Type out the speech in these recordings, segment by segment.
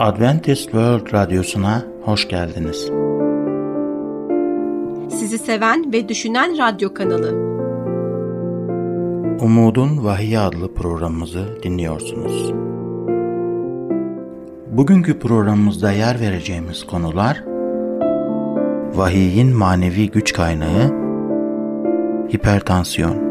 Adventist World Radyosu'na hoş geldiniz. Sizi seven ve düşünen radyo kanalı. Umudun Vahiy adlı programımızı dinliyorsunuz. Bugünkü programımızda yer vereceğimiz konular Vahiyin manevi güç kaynağı Hipertansiyon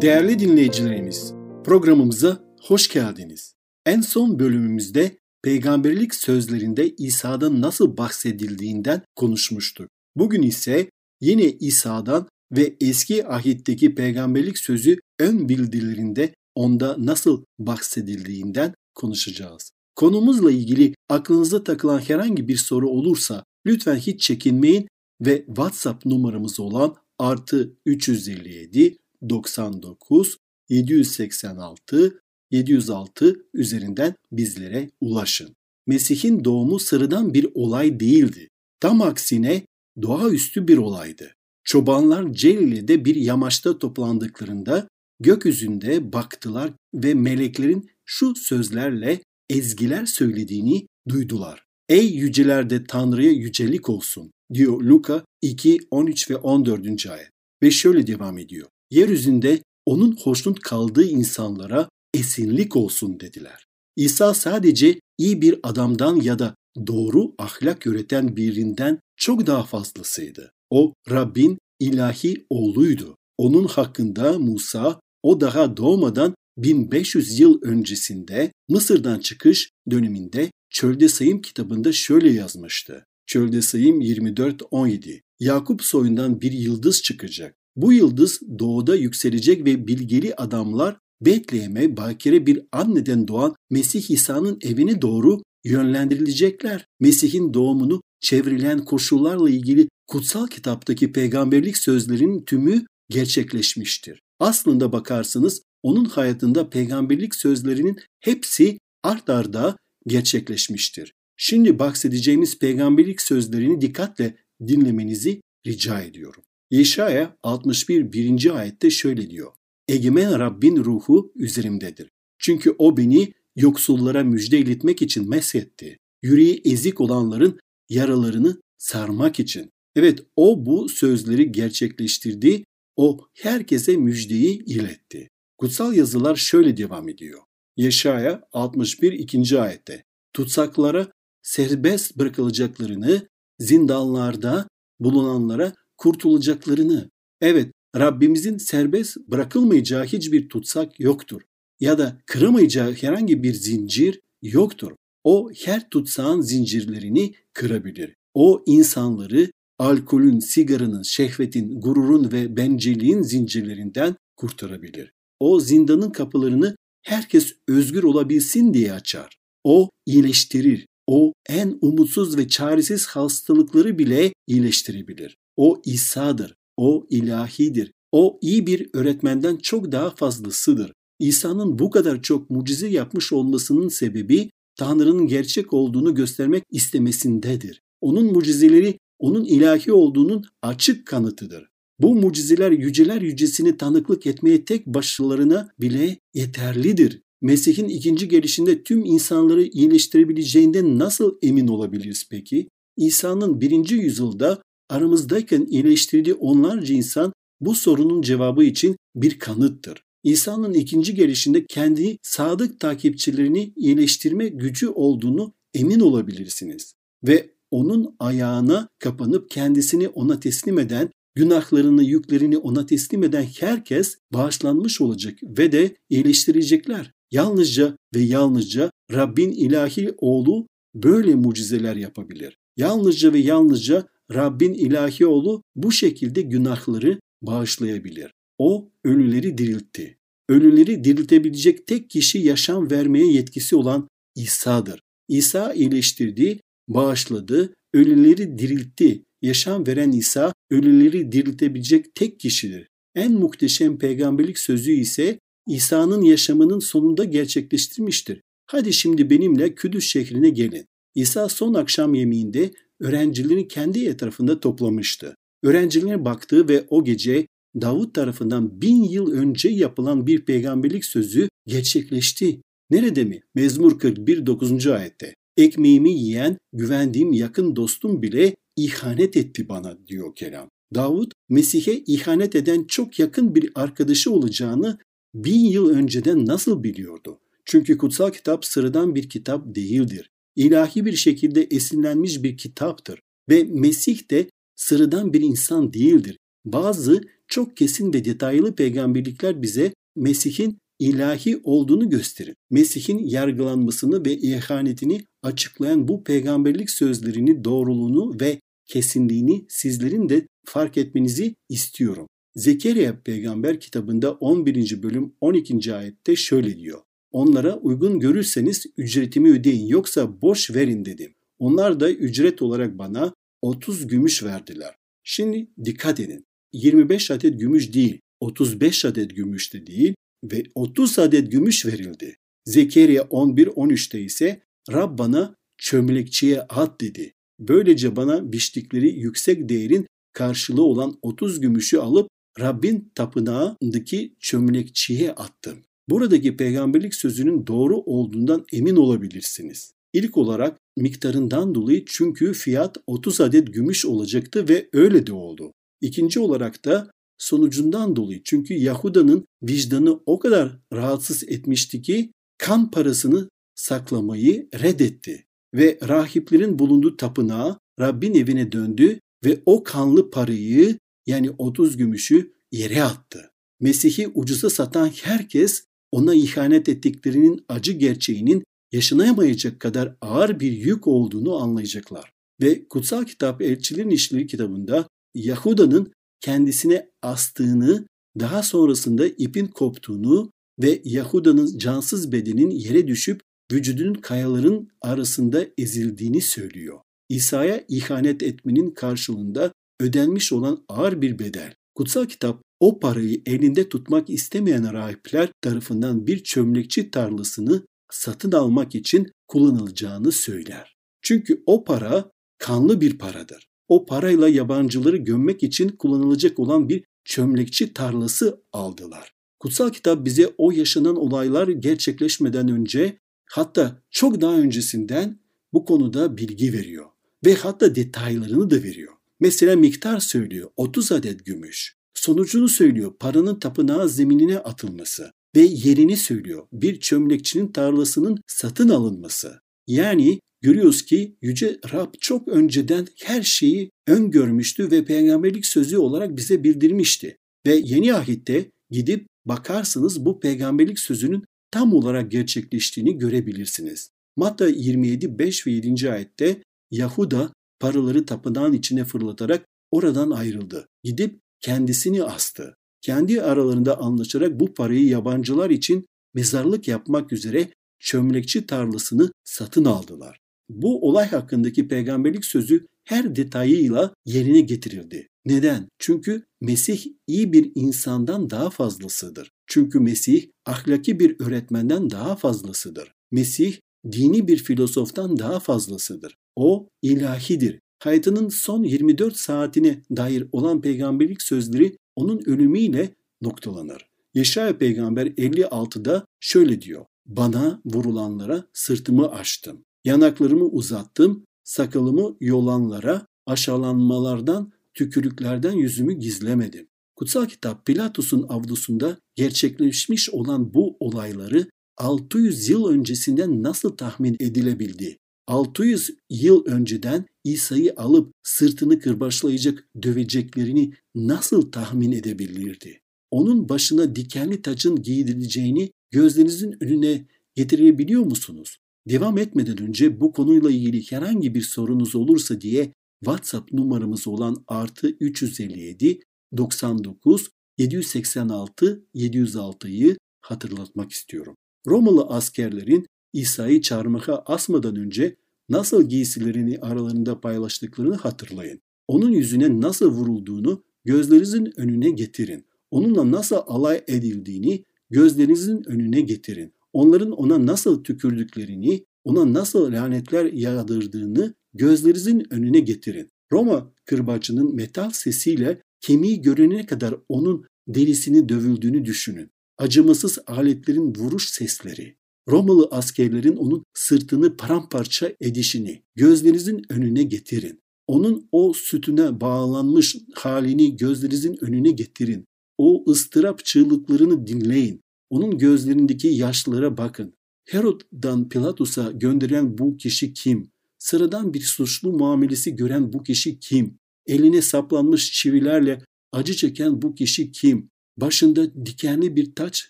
Değerli dinleyicilerimiz, programımıza hoş geldiniz. En son bölümümüzde peygamberlik sözlerinde İsa'dan nasıl bahsedildiğinden konuşmuştuk. Bugün ise yine İsa'dan ve eski ahitteki peygamberlik sözü ön bildirilerinde onda nasıl bahsedildiğinden konuşacağız. Konumuzla ilgili aklınıza takılan herhangi bir soru olursa lütfen hiç çekinmeyin ve WhatsApp numaramız olan artı 357 99 786 706 üzerinden bizlere ulaşın. Mesih'in doğumu sıradan bir olay değildi. Tam aksine doğaüstü bir olaydı. Çobanlar Celil'de bir yamaçta toplandıklarında gökyüzünde baktılar ve meleklerin şu sözlerle ezgiler söylediğini duydular. Ey yücelerde Tanrı'ya yücelik olsun diyor Luka 2, 13 ve 14. ayet. Ve şöyle devam ediyor. Yeryüzünde onun hoşnut kaldığı insanlara esinlik olsun dediler. İsa sadece iyi bir adamdan ya da doğru ahlak üreten birinden çok daha fazlasıydı. O Rabbin ilahi oğluydu. Onun hakkında Musa o daha doğmadan 1500 yıl öncesinde Mısır'dan çıkış döneminde Çölde Sayım kitabında şöyle yazmıştı. Çölde Sayım 24-17 Yakup soyundan bir yıldız çıkacak. Bu yıldız doğuda yükselecek ve bilgeli adamlar Betlehem'e bakire bir anneden doğan Mesih İsa'nın evine doğru yönlendirilecekler. Mesih'in doğumunu çevrilen koşullarla ilgili kutsal kitaptaki peygamberlik sözlerinin tümü gerçekleşmiştir. Aslında bakarsınız onun hayatında peygamberlik sözlerinin hepsi art arda gerçekleşmiştir. Şimdi bahsedeceğimiz peygamberlik sözlerini dikkatle dinlemenizi rica ediyorum. Yeşaya 61 1. ayette şöyle diyor. Egemen Rabbin ruhu üzerimdedir. Çünkü o beni yoksullara müjde iletmek için mesetti. Yüreği ezik olanların yaralarını sarmak için. Evet o bu sözleri gerçekleştirdi. O herkese müjdeyi iletti. Kutsal yazılar şöyle devam ediyor. Yeşaya 61 2. ayette tutsaklara serbest bırakılacaklarını, zindanlarda bulunanlara kurtulacaklarını, evet Rabbimizin serbest bırakılmayacağı hiçbir tutsak yoktur ya da kıramayacağı herhangi bir zincir yoktur. O her tutsağın zincirlerini kırabilir. O insanları alkolün, sigaranın, şehvetin, gururun ve bencilliğin zincirlerinden kurtarabilir. O zindanın kapılarını herkes özgür olabilsin diye açar. O iyileştirir. O en umutsuz ve çaresiz hastalıkları bile iyileştirebilir. O İsa'dır. O ilahidir. O iyi bir öğretmenden çok daha fazlasıdır. İsa'nın bu kadar çok mucize yapmış olmasının sebebi Tanrı'nın gerçek olduğunu göstermek istemesindedir. Onun mucizeleri onun ilahi olduğunun açık kanıtıdır. Bu mucizeler yüceler yücesini tanıklık etmeye tek başlarına bile yeterlidir. Mesih'in ikinci gelişinde tüm insanları iyileştirebileceğinden nasıl emin olabiliriz peki? İsa'nın birinci yüzyılda aramızdayken iyileştirdiği onlarca insan bu sorunun cevabı için bir kanıttır. İsa'nın ikinci gelişinde kendi sadık takipçilerini iyileştirme gücü olduğunu emin olabilirsiniz. Ve onun ayağına kapanıp kendisini ona teslim eden, günahlarını, yüklerini ona teslim eden herkes bağışlanmış olacak ve de iyileştirecekler. Yalnızca ve yalnızca Rabbin ilahi oğlu böyle mucizeler yapabilir. Yalnızca ve yalnızca Rabbin ilahi oğlu bu şekilde günahları bağışlayabilir. O ölüleri diriltti. Ölüleri diriltebilecek tek kişi yaşam vermeye yetkisi olan İsa'dır. İsa iyileştirdi, bağışladı, ölüleri diriltti. Yaşam veren İsa ölüleri diriltebilecek tek kişidir. En muhteşem peygamberlik sözü ise İsa'nın yaşamının sonunda gerçekleştirmiştir. Hadi şimdi benimle Küdüs şehrine gelin. İsa son akşam yemeğinde öğrencilerini kendi etrafında toplamıştı. Öğrencilerine baktı ve o gece Davut tarafından bin yıl önce yapılan bir peygamberlik sözü gerçekleşti. Nerede mi? Mezmur 41 9. ayette. Ekmeğimi yiyen, güvendiğim yakın dostum bile ihanet etti bana diyor kelam. Davut, Mesih'e ihanet eden çok yakın bir arkadaşı olacağını bin yıl önceden nasıl biliyordu? Çünkü kutsal kitap sıradan bir kitap değildir. İlahi bir şekilde esinlenmiş bir kitaptır. Ve Mesih de sıradan bir insan değildir. Bazı çok kesin ve detaylı peygamberlikler bize Mesih'in ilahi olduğunu gösterir. Mesih'in yargılanmasını ve ihanetini açıklayan bu peygamberlik sözlerini doğruluğunu ve kesinliğini sizlerin de fark etmenizi istiyorum. Zekeriya peygamber kitabında 11. bölüm 12. ayette şöyle diyor. Onlara uygun görürseniz ücretimi ödeyin yoksa boş verin dedim. Onlar da ücret olarak bana 30 gümüş verdiler. Şimdi dikkat edin. 25 adet gümüş değil, 35 adet gümüş de değil ve 30 adet gümüş verildi. Zekeriya 11-13'te ise Rab bana çömlekçiye at dedi. Böylece bana biçtikleri yüksek değerin karşılığı olan 30 gümüşü alıp Rabbin tapınağındaki çömlekçiye attım. Buradaki peygamberlik sözünün doğru olduğundan emin olabilirsiniz. İlk olarak miktarından dolayı çünkü fiyat 30 adet gümüş olacaktı ve öyle de oldu. İkinci olarak da sonucundan dolayı çünkü Yahuda'nın vicdanı o kadar rahatsız etmişti ki kan parasını saklamayı reddetti ve rahiplerin bulunduğu tapınağa Rabbin evine döndü ve o kanlı parayı yani 30 gümüşü yere attı. Mesih'i ucuza satan herkes ona ihanet ettiklerinin acı gerçeğinin yaşanamayacak kadar ağır bir yük olduğunu anlayacaklar. Ve kutsal kitap Elçilerin İşleri kitabında Yahuda'nın kendisine astığını, daha sonrasında ipin koptuğunu ve Yahuda'nın cansız bedenin yere düşüp vücudunun kayaların arasında ezildiğini söylüyor. İsa'ya ihanet etmenin karşılığında ödenmiş olan ağır bir bedel. Kutsal kitap o parayı elinde tutmak istemeyen rahipler tarafından bir çömlekçi tarlasını satın almak için kullanılacağını söyler. Çünkü o para kanlı bir paradır. O parayla yabancıları gömmek için kullanılacak olan bir çömlekçi tarlası aldılar. Kutsal kitap bize o yaşanan olaylar gerçekleşmeden önce hatta çok daha öncesinden bu konuda bilgi veriyor ve hatta detaylarını da veriyor. Mesela miktar söylüyor 30 adet gümüş. Sonucunu söylüyor paranın tapınağı zeminine atılması ve yerini söylüyor bir çömlekçinin tarlasının satın alınması. Yani görüyoruz ki Yüce Rab çok önceden her şeyi öngörmüştü ve peygamberlik sözü olarak bize bildirmişti. Ve yeni ahitte gidip bakarsanız bu peygamberlik sözünün tam olarak gerçekleştiğini görebilirsiniz. Matta 27, 5 ve 7. ayette Yahuda paraları tapınağın içine fırlatarak oradan ayrıldı. Gidip kendisini astı. Kendi aralarında anlaşarak bu parayı yabancılar için mezarlık yapmak üzere çömlekçi tarlasını satın aldılar. Bu olay hakkındaki peygamberlik sözü her detayıyla yerine getirildi. Neden? Çünkü Mesih iyi bir insandan daha fazlasıdır. Çünkü Mesih ahlaki bir öğretmenden daha fazlasıdır. Mesih dini bir filozoftan daha fazlasıdır. O ilahidir. Hayatının son 24 saatine dair olan peygamberlik sözleri onun ölümüyle noktalanır. Yaşaya peygamber 56'da şöyle diyor. Bana vurulanlara sırtımı açtım. Yanaklarımı uzattım. Sakalımı yolanlara aşağılanmalardan, tükürüklerden yüzümü gizlemedim. Kutsal kitap Pilatus'un avlusunda gerçekleşmiş olan bu olayları 600 yıl öncesinden nasıl tahmin edilebildi? 600 yıl önceden İsa'yı alıp sırtını kırbaçlayacak döveceklerini nasıl tahmin edebilirdi? Onun başına dikenli tacın giydirileceğini gözlerinizin önüne getirebiliyor musunuz? Devam etmeden önce bu konuyla ilgili herhangi bir sorunuz olursa diye WhatsApp numaramız olan artı 357 99 786 706'yı hatırlatmak istiyorum. Romalı askerlerin İsa'yı çarmıha asmadan önce nasıl giysilerini aralarında paylaştıklarını hatırlayın. Onun yüzüne nasıl vurulduğunu gözlerinizin önüne getirin. Onunla nasıl alay edildiğini gözlerinizin önüne getirin. Onların ona nasıl tükürdüklerini, ona nasıl lanetler yağdırdığını gözlerinizin önüne getirin. Roma kırbacının metal sesiyle kemiği görünene kadar onun derisini dövüldüğünü düşünün. Acımasız aletlerin vuruş sesleri, Romalı askerlerin onun sırtını paramparça edişini gözlerinizin önüne getirin. Onun o sütüne bağlanmış halini gözlerinizin önüne getirin. O ıstırap çığlıklarını dinleyin. Onun gözlerindeki yaşlara bakın. Herod'dan Pilatus'a gönderen bu kişi kim? Sıradan bir suçlu muamelesi gören bu kişi kim? Eline saplanmış çivilerle acı çeken bu kişi kim? Başında dikenli bir taç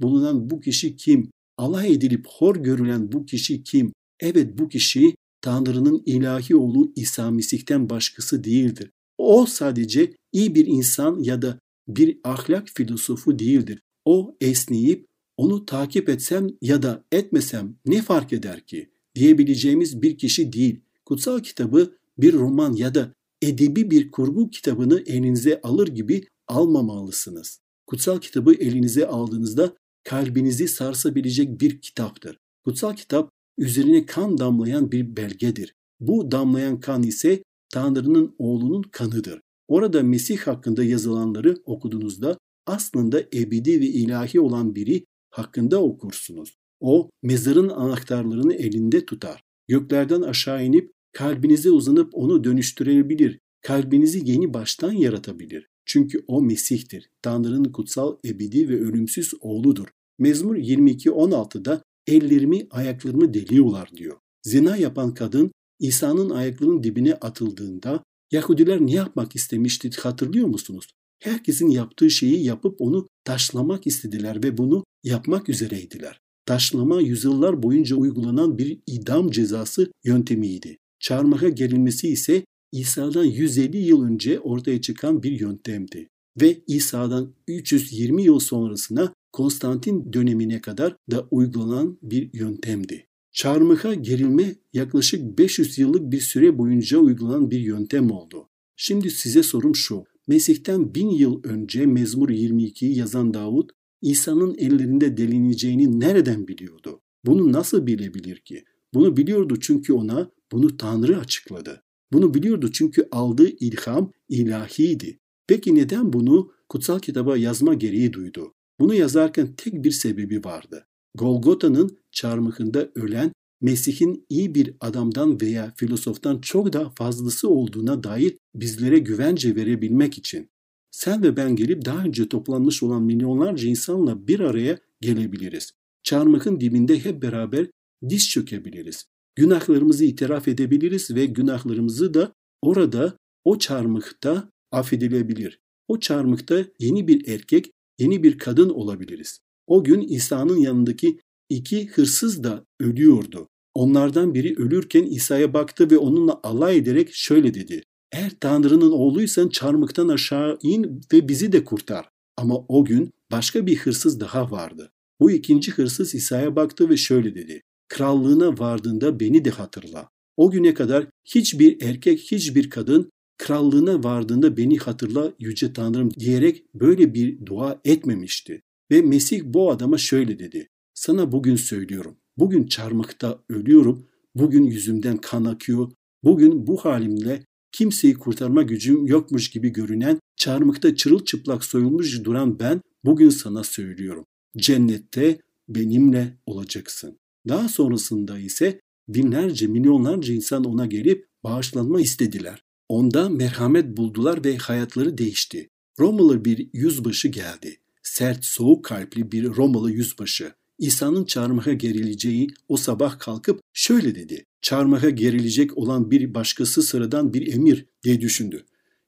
bulunan bu kişi kim? Alay edilip hor görülen bu kişi kim? Evet bu kişi Tanrı'nın ilahi oğlu İsa Mesih'ten başkası değildir. O sadece iyi bir insan ya da bir ahlak filosofu değildir. O esneyip onu takip etsem ya da etmesem ne fark eder ki diyebileceğimiz bir kişi değil. Kutsal kitabı bir roman ya da edebi bir kurgu kitabını elinize alır gibi almamalısınız. Kutsal kitabı elinize aldığınızda kalbinizi sarsabilecek bir kitaptır. Kutsal kitap üzerine kan damlayan bir belgedir. Bu damlayan kan ise Tanrı'nın oğlunun kanıdır. Orada Mesih hakkında yazılanları okuduğunuzda aslında ebedi ve ilahi olan biri hakkında okursunuz. O mezarın anahtarlarını elinde tutar. Göklerden aşağı inip kalbinize uzanıp onu dönüştürebilir. Kalbinizi yeni baştan yaratabilir. Çünkü o Mesih'tir. Tanrı'nın kutsal, ebedi ve ölümsüz oğludur. Mezmur 22.16'da ellerimi ayaklarımı deliyorlar diyor. Zina yapan kadın İsa'nın ayaklarının dibine atıldığında Yahudiler ne yapmak istemişti hatırlıyor musunuz? Herkesin yaptığı şeyi yapıp onu taşlamak istediler ve bunu yapmak üzereydiler. Taşlama yüzyıllar boyunca uygulanan bir idam cezası yöntemiydi. Çarmıha gerilmesi ise İsa'dan 150 yıl önce ortaya çıkan bir yöntemdi. Ve İsa'dan 320 yıl sonrasına Konstantin dönemine kadar da uygulanan bir yöntemdi. Çarmıha gerilme yaklaşık 500 yıllık bir süre boyunca uygulanan bir yöntem oldu. Şimdi size sorum şu. Mesih'ten bin yıl önce Mezmur 22'yi yazan Davut, İsa'nın ellerinde delineceğini nereden biliyordu? Bunu nasıl bilebilir ki? Bunu biliyordu çünkü ona bunu Tanrı açıkladı. Bunu biliyordu çünkü aldığı ilham ilahiydi. Peki neden bunu kutsal kitaba yazma gereği duydu? Bunu yazarken tek bir sebebi vardı. Golgota'nın çarmıhında ölen Mesih'in iyi bir adamdan veya filozoftan çok daha fazlası olduğuna dair bizlere güvence verebilmek için. Sen ve ben gelip daha önce toplanmış olan milyonlarca insanla bir araya gelebiliriz. Çarmıhın dibinde hep beraber diz çökebiliriz. Günahlarımızı itiraf edebiliriz ve günahlarımızı da orada o çarmıhta affedilebilir. O çarmıhta yeni bir erkek, yeni bir kadın olabiliriz. O gün İsa'nın yanındaki iki hırsız da ölüyordu. Onlardan biri ölürken İsa'ya baktı ve onunla alay ederek şöyle dedi. Eğer Tanrı'nın oğluysan çarmıktan aşağı in ve bizi de kurtar. Ama o gün başka bir hırsız daha vardı. Bu ikinci hırsız İsa'ya baktı ve şöyle dedi. Krallığına vardığında beni de hatırla. O güne kadar hiçbir erkek, hiçbir kadın krallığına vardığında beni hatırla yüce Tanrım diyerek böyle bir dua etmemişti. Ve Mesih bu adama şöyle dedi. Sana bugün söylüyorum. Bugün çarmıkta ölüyorum. Bugün yüzümden kan akıyor. Bugün bu halimle kimseyi kurtarma gücüm yokmuş gibi görünen, çarmıkta çırılçıplak soyulmuş duran ben bugün sana söylüyorum. Cennette benimle olacaksın. Daha sonrasında ise binlerce, milyonlarca insan ona gelip bağışlanma istediler. Onda merhamet buldular ve hayatları değişti. Romalı bir yüzbaşı geldi. Sert, soğuk kalpli bir Romalı yüzbaşı. İsa'nın çarmıha gerileceği o sabah kalkıp şöyle dedi. Çarmıha gerilecek olan bir başkası sıradan bir emir diye düşündü.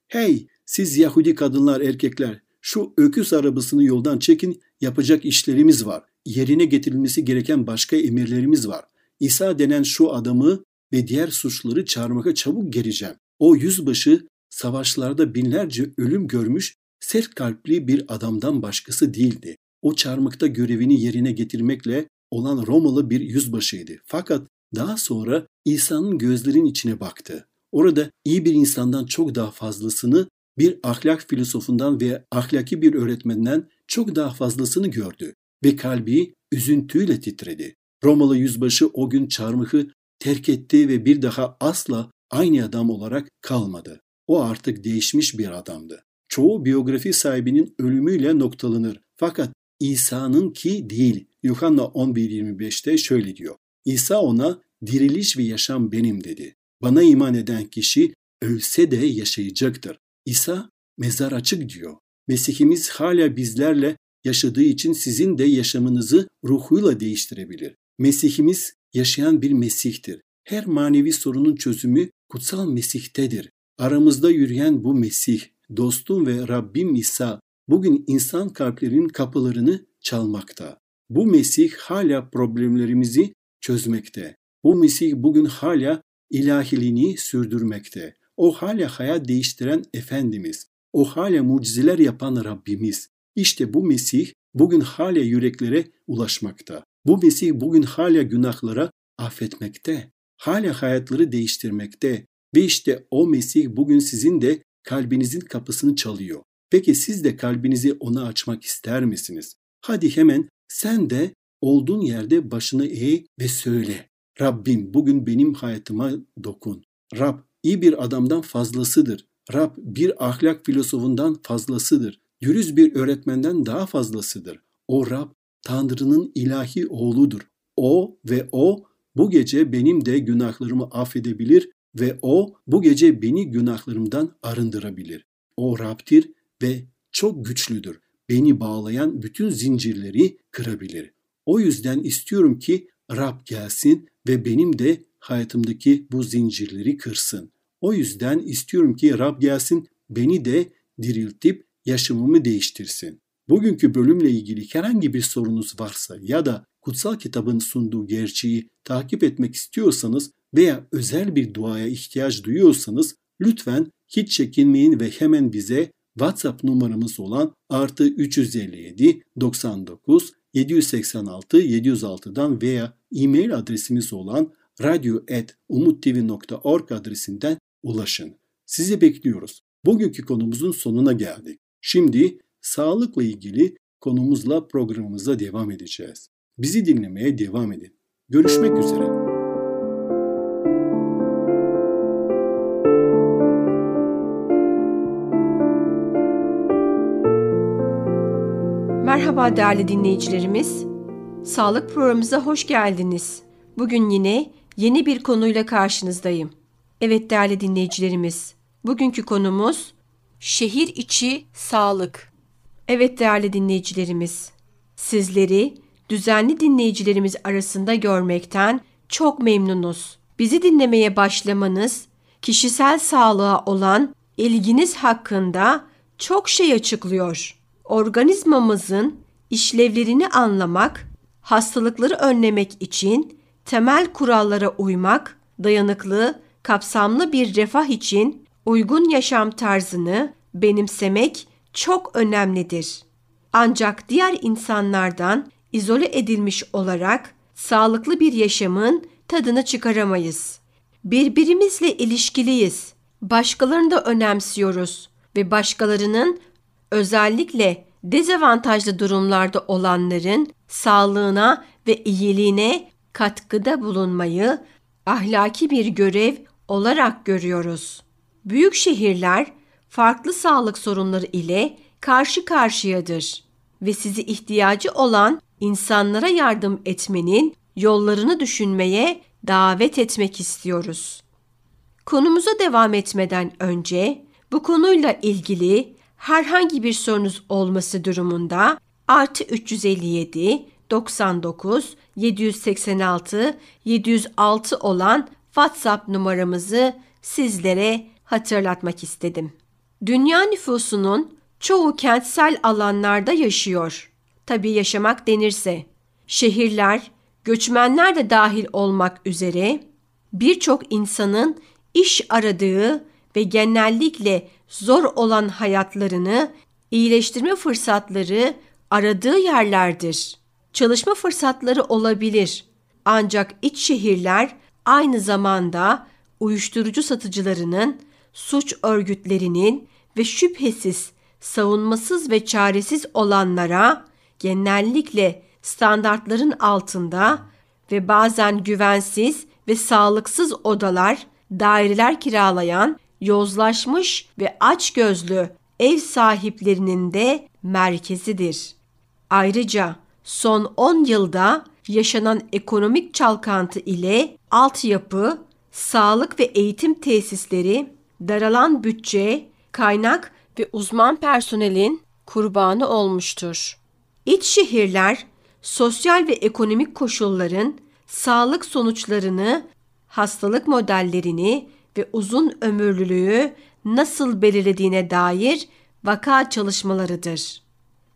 Hey siz Yahudi kadınlar erkekler şu öküz arabasını yoldan çekin yapacak işlerimiz var. Yerine getirilmesi gereken başka emirlerimiz var. İsa denen şu adamı ve diğer suçları çarmıha çabuk gereceğim. O yüzbaşı savaşlarda binlerce ölüm görmüş sert kalpli bir adamdan başkası değildi. O çarmıkta görevini yerine getirmekle olan Romalı bir yüzbaşıydı. Fakat daha sonra İsa'nın gözlerin içine baktı. Orada iyi bir insandan çok daha fazlasını, bir ahlak filosofundan ve ahlaki bir öğretmenden çok daha fazlasını gördü ve kalbi üzüntüyle titredi. Romalı yüzbaşı o gün çarmıhı terk etti ve bir daha asla aynı adam olarak kalmadı. O artık değişmiş bir adamdı. Çoğu biyografi sahibinin ölümüyle noktalanır. Fakat İsa'nın ki değil. Yuhanna 11.25'te şöyle diyor. İsa ona diriliş ve yaşam benim dedi. Bana iman eden kişi ölse de yaşayacaktır. İsa mezar açık diyor. Mesihimiz hala bizlerle yaşadığı için sizin de yaşamınızı ruhuyla değiştirebilir. Mesihimiz yaşayan bir Mesih'tir. Her manevi sorunun çözümü kutsal Mesih'tedir. Aramızda yürüyen bu Mesih, dostum ve Rabbim İsa bugün insan kalplerinin kapılarını çalmakta. Bu Mesih hala problemlerimizi çözmekte. Bu Mesih bugün hala ilahiliğini sürdürmekte. O hala hayat değiştiren Efendimiz. O hala mucizeler yapan Rabbimiz. İşte bu Mesih bugün hala yüreklere ulaşmakta. Bu Mesih bugün hala günahlara affetmekte. Hala hayatları değiştirmekte. Ve işte o Mesih bugün sizin de kalbinizin kapısını çalıyor. Peki siz de kalbinizi ona açmak ister misiniz? Hadi hemen sen de olduğun yerde başını eğ ve söyle. Rabbim bugün benim hayatıma dokun. Rab iyi bir adamdan fazlasıdır. Rab bir ahlak filosofundan fazlasıdır. Dürüst bir öğretmenden daha fazlasıdır. O Rab Tanrı'nın ilahi oğludur. O ve o bu gece benim de günahlarımı affedebilir ve o bu gece beni günahlarımdan arındırabilir. O Rab'dir ve çok güçlüdür. Beni bağlayan bütün zincirleri kırabilir. O yüzden istiyorum ki Rab gelsin ve benim de hayatımdaki bu zincirleri kırsın. O yüzden istiyorum ki Rab gelsin beni de diriltip yaşamımı değiştirsin. Bugünkü bölümle ilgili herhangi bir sorunuz varsa ya da kutsal kitabın sunduğu gerçeği takip etmek istiyorsanız veya özel bir duaya ihtiyaç duyuyorsanız lütfen hiç çekinmeyin ve hemen bize WhatsApp numaramız olan artı 357 99 786 706'dan veya e-mail adresimiz olan radyo.umuttv.org adresinden ulaşın. Sizi bekliyoruz. Bugünkü konumuzun sonuna geldik. Şimdi sağlıkla ilgili konumuzla programımıza devam edeceğiz. Bizi dinlemeye devam edin. Görüşmek üzere. Merhaba değerli dinleyicilerimiz. Sağlık programımıza hoş geldiniz. Bugün yine yeni bir konuyla karşınızdayım. Evet değerli dinleyicilerimiz, bugünkü konumuz şehir içi sağlık. Evet değerli dinleyicilerimiz, sizleri düzenli dinleyicilerimiz arasında görmekten çok memnunuz. Bizi dinlemeye başlamanız, kişisel sağlığa olan ilginiz hakkında çok şey açıklıyor. Organizmamızın işlevlerini anlamak, hastalıkları önlemek için temel kurallara uymak, dayanıklı, kapsamlı bir refah için uygun yaşam tarzını benimsemek çok önemlidir. Ancak diğer insanlardan izole edilmiş olarak sağlıklı bir yaşamın tadını çıkaramayız. Birbirimizle ilişkiliyiz. Başkalarını da önemsiyoruz ve başkalarının özellikle dezavantajlı durumlarda olanların sağlığına ve iyiliğine katkıda bulunmayı ahlaki bir görev olarak görüyoruz. Büyük şehirler farklı sağlık sorunları ile karşı karşıyadır ve sizi ihtiyacı olan insanlara yardım etmenin yollarını düşünmeye davet etmek istiyoruz. Konumuza devam etmeden önce bu konuyla ilgili herhangi bir sorunuz olması durumunda artı 357 99 786 706 olan WhatsApp numaramızı sizlere hatırlatmak istedim. Dünya nüfusunun çoğu kentsel alanlarda yaşıyor. Tabii yaşamak denirse. Şehirler, göçmenler de dahil olmak üzere birçok insanın iş aradığı ve genellikle zor olan hayatlarını iyileştirme fırsatları aradığı yerlerdir. Çalışma fırsatları olabilir. Ancak iç şehirler aynı zamanda uyuşturucu satıcılarının, suç örgütlerinin ve şüphesiz savunmasız ve çaresiz olanlara genellikle standartların altında ve bazen güvensiz ve sağlıksız odalar, daireler kiralayan yozlaşmış ve açgözlü ev sahiplerinin de merkezidir. Ayrıca son 10 yılda yaşanan ekonomik çalkantı ile altyapı, sağlık ve eğitim tesisleri, daralan bütçe, kaynak ve uzman personelin kurbanı olmuştur. İç şehirler sosyal ve ekonomik koşulların sağlık sonuçlarını, hastalık modellerini ve uzun ömürlülüğü nasıl belirlediğine dair vaka çalışmalarıdır.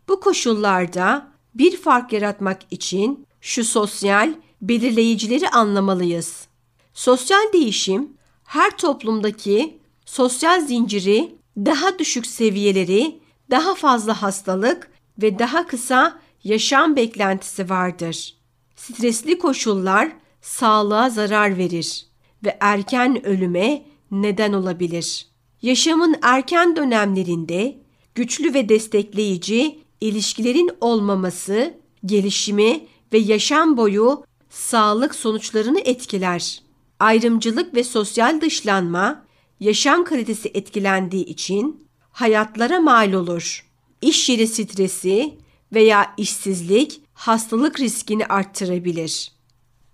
Bu koşullarda bir fark yaratmak için şu sosyal belirleyicileri anlamalıyız. Sosyal değişim her toplumdaki sosyal zinciri daha düşük seviyeleri, daha fazla hastalık ve daha kısa yaşam beklentisi vardır. Stresli koşullar sağlığa zarar verir ve erken ölüme neden olabilir. Yaşamın erken dönemlerinde güçlü ve destekleyici ilişkilerin olmaması gelişimi ve yaşam boyu sağlık sonuçlarını etkiler. Ayrımcılık ve sosyal dışlanma yaşam kalitesi etkilendiği için hayatlara mal olur. İş yeri stresi veya işsizlik hastalık riskini arttırabilir.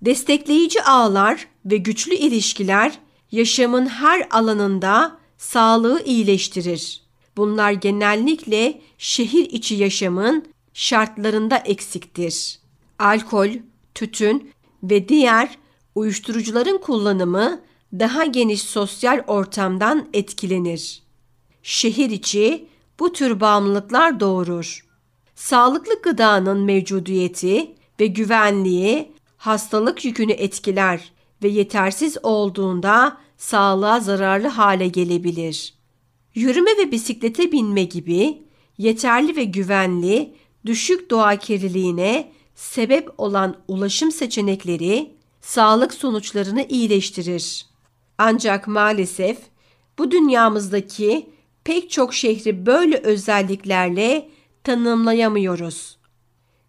Destekleyici ağlar ve güçlü ilişkiler yaşamın her alanında sağlığı iyileştirir. Bunlar genellikle şehir içi yaşamın şartlarında eksiktir. Alkol, tütün ve diğer uyuşturucuların kullanımı daha geniş sosyal ortamdan etkilenir. Şehir içi bu tür bağımlılıklar doğurur. Sağlıklı gıdanın mevcudiyeti ve güvenliği hastalık yükünü etkiler ve yetersiz olduğunda sağlığa zararlı hale gelebilir. Yürüme ve bisiklete binme gibi yeterli ve güvenli düşük doğa kirliliğine sebep olan ulaşım seçenekleri sağlık sonuçlarını iyileştirir. Ancak maalesef bu dünyamızdaki pek çok şehri böyle özelliklerle tanımlayamıyoruz.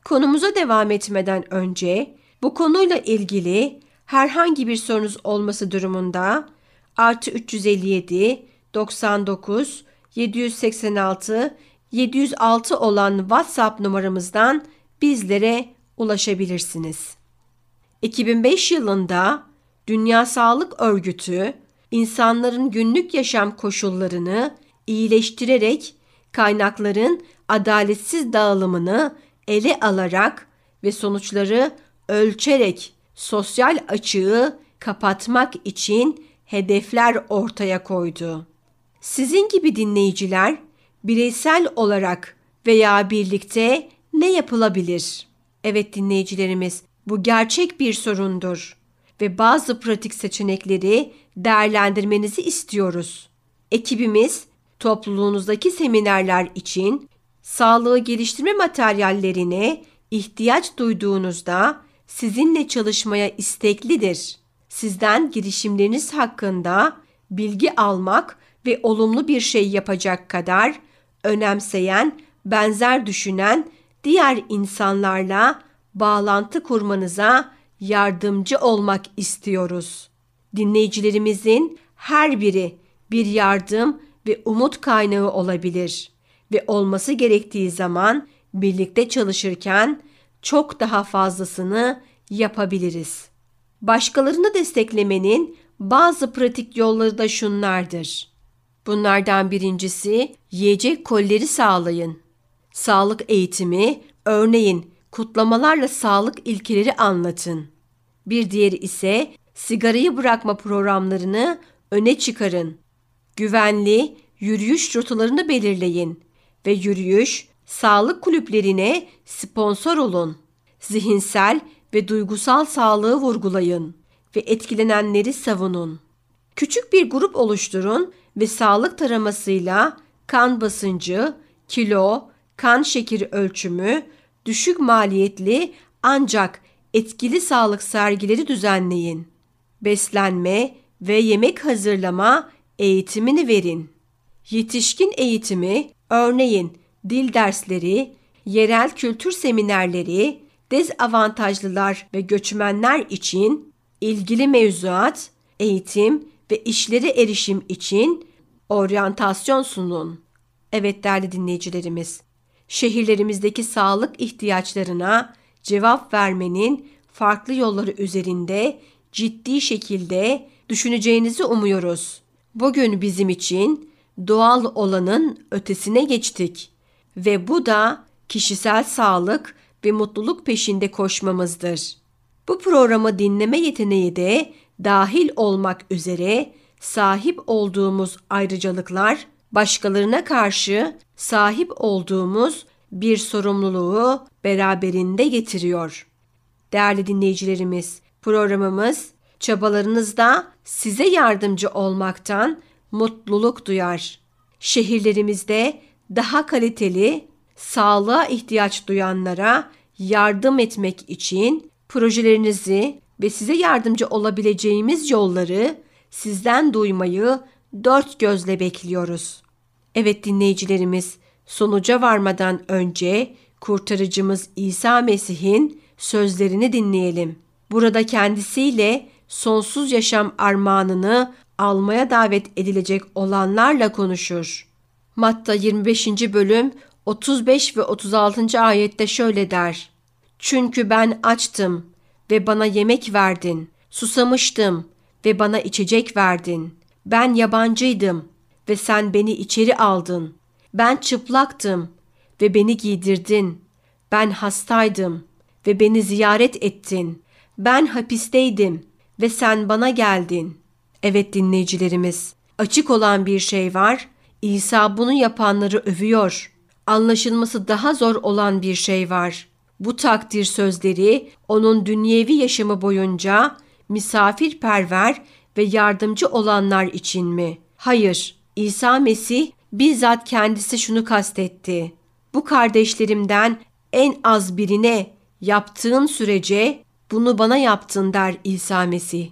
Konumuza devam etmeden önce bu konuyla ilgili herhangi bir sorunuz olması durumunda artı 357 99 786 706 olan WhatsApp numaramızdan bizlere ulaşabilirsiniz. 2005 yılında Dünya Sağlık Örgütü insanların günlük yaşam koşullarını iyileştirerek kaynakların adaletsiz dağılımını ele alarak ve sonuçları ölçerek sosyal açığı kapatmak için hedefler ortaya koydu. Sizin gibi dinleyiciler bireysel olarak veya birlikte ne yapılabilir? Evet dinleyicilerimiz, bu gerçek bir sorundur ve bazı pratik seçenekleri değerlendirmenizi istiyoruz. Ekibimiz topluluğunuzdaki seminerler için sağlığı geliştirme materyallerine ihtiyaç duyduğunuzda sizinle çalışmaya isteklidir. Sizden girişimleriniz hakkında bilgi almak ve olumlu bir şey yapacak kadar önemseyen, benzer düşünen diğer insanlarla bağlantı kurmanıza yardımcı olmak istiyoruz. Dinleyicilerimizin her biri bir yardım ve umut kaynağı olabilir ve olması gerektiği zaman birlikte çalışırken çok daha fazlasını yapabiliriz. Başkalarını desteklemenin bazı pratik yolları da şunlardır. Bunlardan birincisi yiyecek kolleri sağlayın. Sağlık eğitimi, örneğin kutlamalarla sağlık ilkeleri anlatın. Bir diğeri ise sigarayı bırakma programlarını öne çıkarın. Güvenli yürüyüş rotalarını belirleyin ve yürüyüş sağlık kulüplerine sponsor olun. Zihinsel ve duygusal sağlığı vurgulayın ve etkilenenleri savunun. Küçük bir grup oluşturun ve sağlık taramasıyla kan basıncı, kilo, kan şekeri ölçümü, düşük maliyetli ancak etkili sağlık sergileri düzenleyin. Beslenme ve yemek hazırlama eğitimini verin. Yetişkin eğitimi, örneğin dil dersleri, yerel kültür seminerleri, dezavantajlılar ve göçmenler için ilgili mevzuat, eğitim ve işlere erişim için oryantasyon sunun. Evet değerli dinleyicilerimiz, şehirlerimizdeki sağlık ihtiyaçlarına cevap vermenin farklı yolları üzerinde ciddi şekilde düşüneceğinizi umuyoruz. Bugün bizim için doğal olanın ötesine geçtik ve bu da kişisel sağlık ve mutluluk peşinde koşmamızdır. Bu programı dinleme yeteneği de dahil olmak üzere sahip olduğumuz ayrıcalıklar başkalarına karşı sahip olduğumuz bir sorumluluğu beraberinde getiriyor. Değerli dinleyicilerimiz, programımız çabalarınızda size yardımcı olmaktan mutluluk duyar. Şehirlerimizde daha kaliteli, sağlığa ihtiyaç duyanlara yardım etmek için projelerinizi ve size yardımcı olabileceğimiz yolları sizden duymayı dört gözle bekliyoruz. Evet dinleyicilerimiz, sonuca varmadan önce kurtarıcımız İsa Mesih'in sözlerini dinleyelim. Burada kendisiyle sonsuz yaşam armağanını almaya davet edilecek olanlarla konuşur. Matta 25. bölüm 35 ve 36. ayette şöyle der. Çünkü ben açtım ve bana yemek verdin. Susamıştım ve bana içecek verdin. Ben yabancıydım ve sen beni içeri aldın. Ben çıplaktım ve beni giydirdin. Ben hastaydım ve beni ziyaret ettin. Ben hapisteydim ve sen bana geldin. Evet dinleyicilerimiz, açık olan bir şey var. İsa bunu yapanları övüyor. Anlaşılması daha zor olan bir şey var. Bu takdir sözleri onun dünyevi yaşamı boyunca misafirperver ve yardımcı olanlar için mi? Hayır, İsa Mesih bizzat kendisi şunu kastetti. Bu kardeşlerimden en az birine yaptığın sürece bunu bana yaptın der İsa Mesih.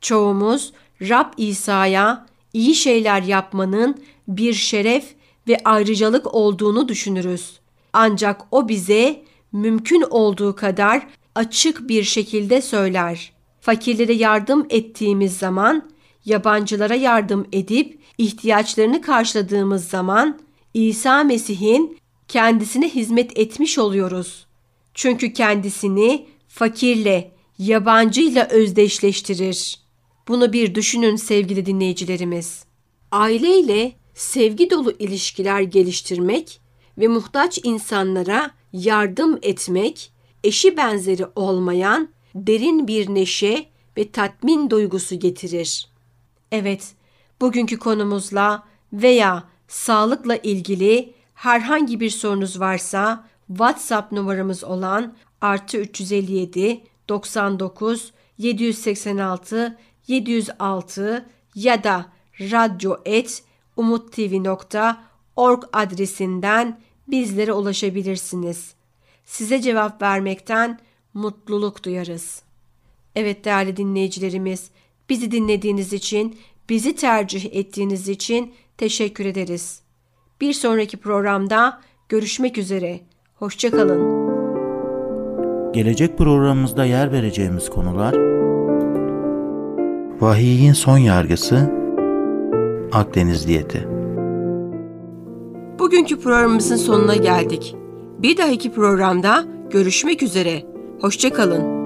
Çoğumuz Rab İsa'ya iyi şeyler yapmanın bir şeref ve ayrıcalık olduğunu düşünürüz. Ancak o bize mümkün olduğu kadar açık bir şekilde söyler. Fakirlere yardım ettiğimiz zaman, yabancılara yardım edip ihtiyaçlarını karşıladığımız zaman İsa Mesih'in kendisine hizmet etmiş oluyoruz. Çünkü kendisini fakirle, yabancıyla özdeşleştirir. Bunu bir düşünün sevgili dinleyicilerimiz. Aileyle sevgi dolu ilişkiler geliştirmek ve muhtaç insanlara yardım etmek, eşi benzeri olmayan derin bir neşe ve tatmin duygusu getirir. Evet, bugünkü konumuzla veya sağlıkla ilgili herhangi bir sorunuz varsa WhatsApp numaramız olan artı 357 99 786 706 ya da radyo et umuttv.org adresinden bizlere ulaşabilirsiniz. Size cevap vermekten mutluluk duyarız. Evet değerli dinleyicilerimiz, bizi dinlediğiniz için, bizi tercih ettiğiniz için teşekkür ederiz. Bir sonraki programda görüşmek üzere. Hoşçakalın. Gelecek programımızda yer vereceğimiz konular Vahiyin son yargısı Akdeniz diyeti Bugünkü programımızın sonuna geldik. Bir dahaki programda görüşmek üzere. Hoşçakalın.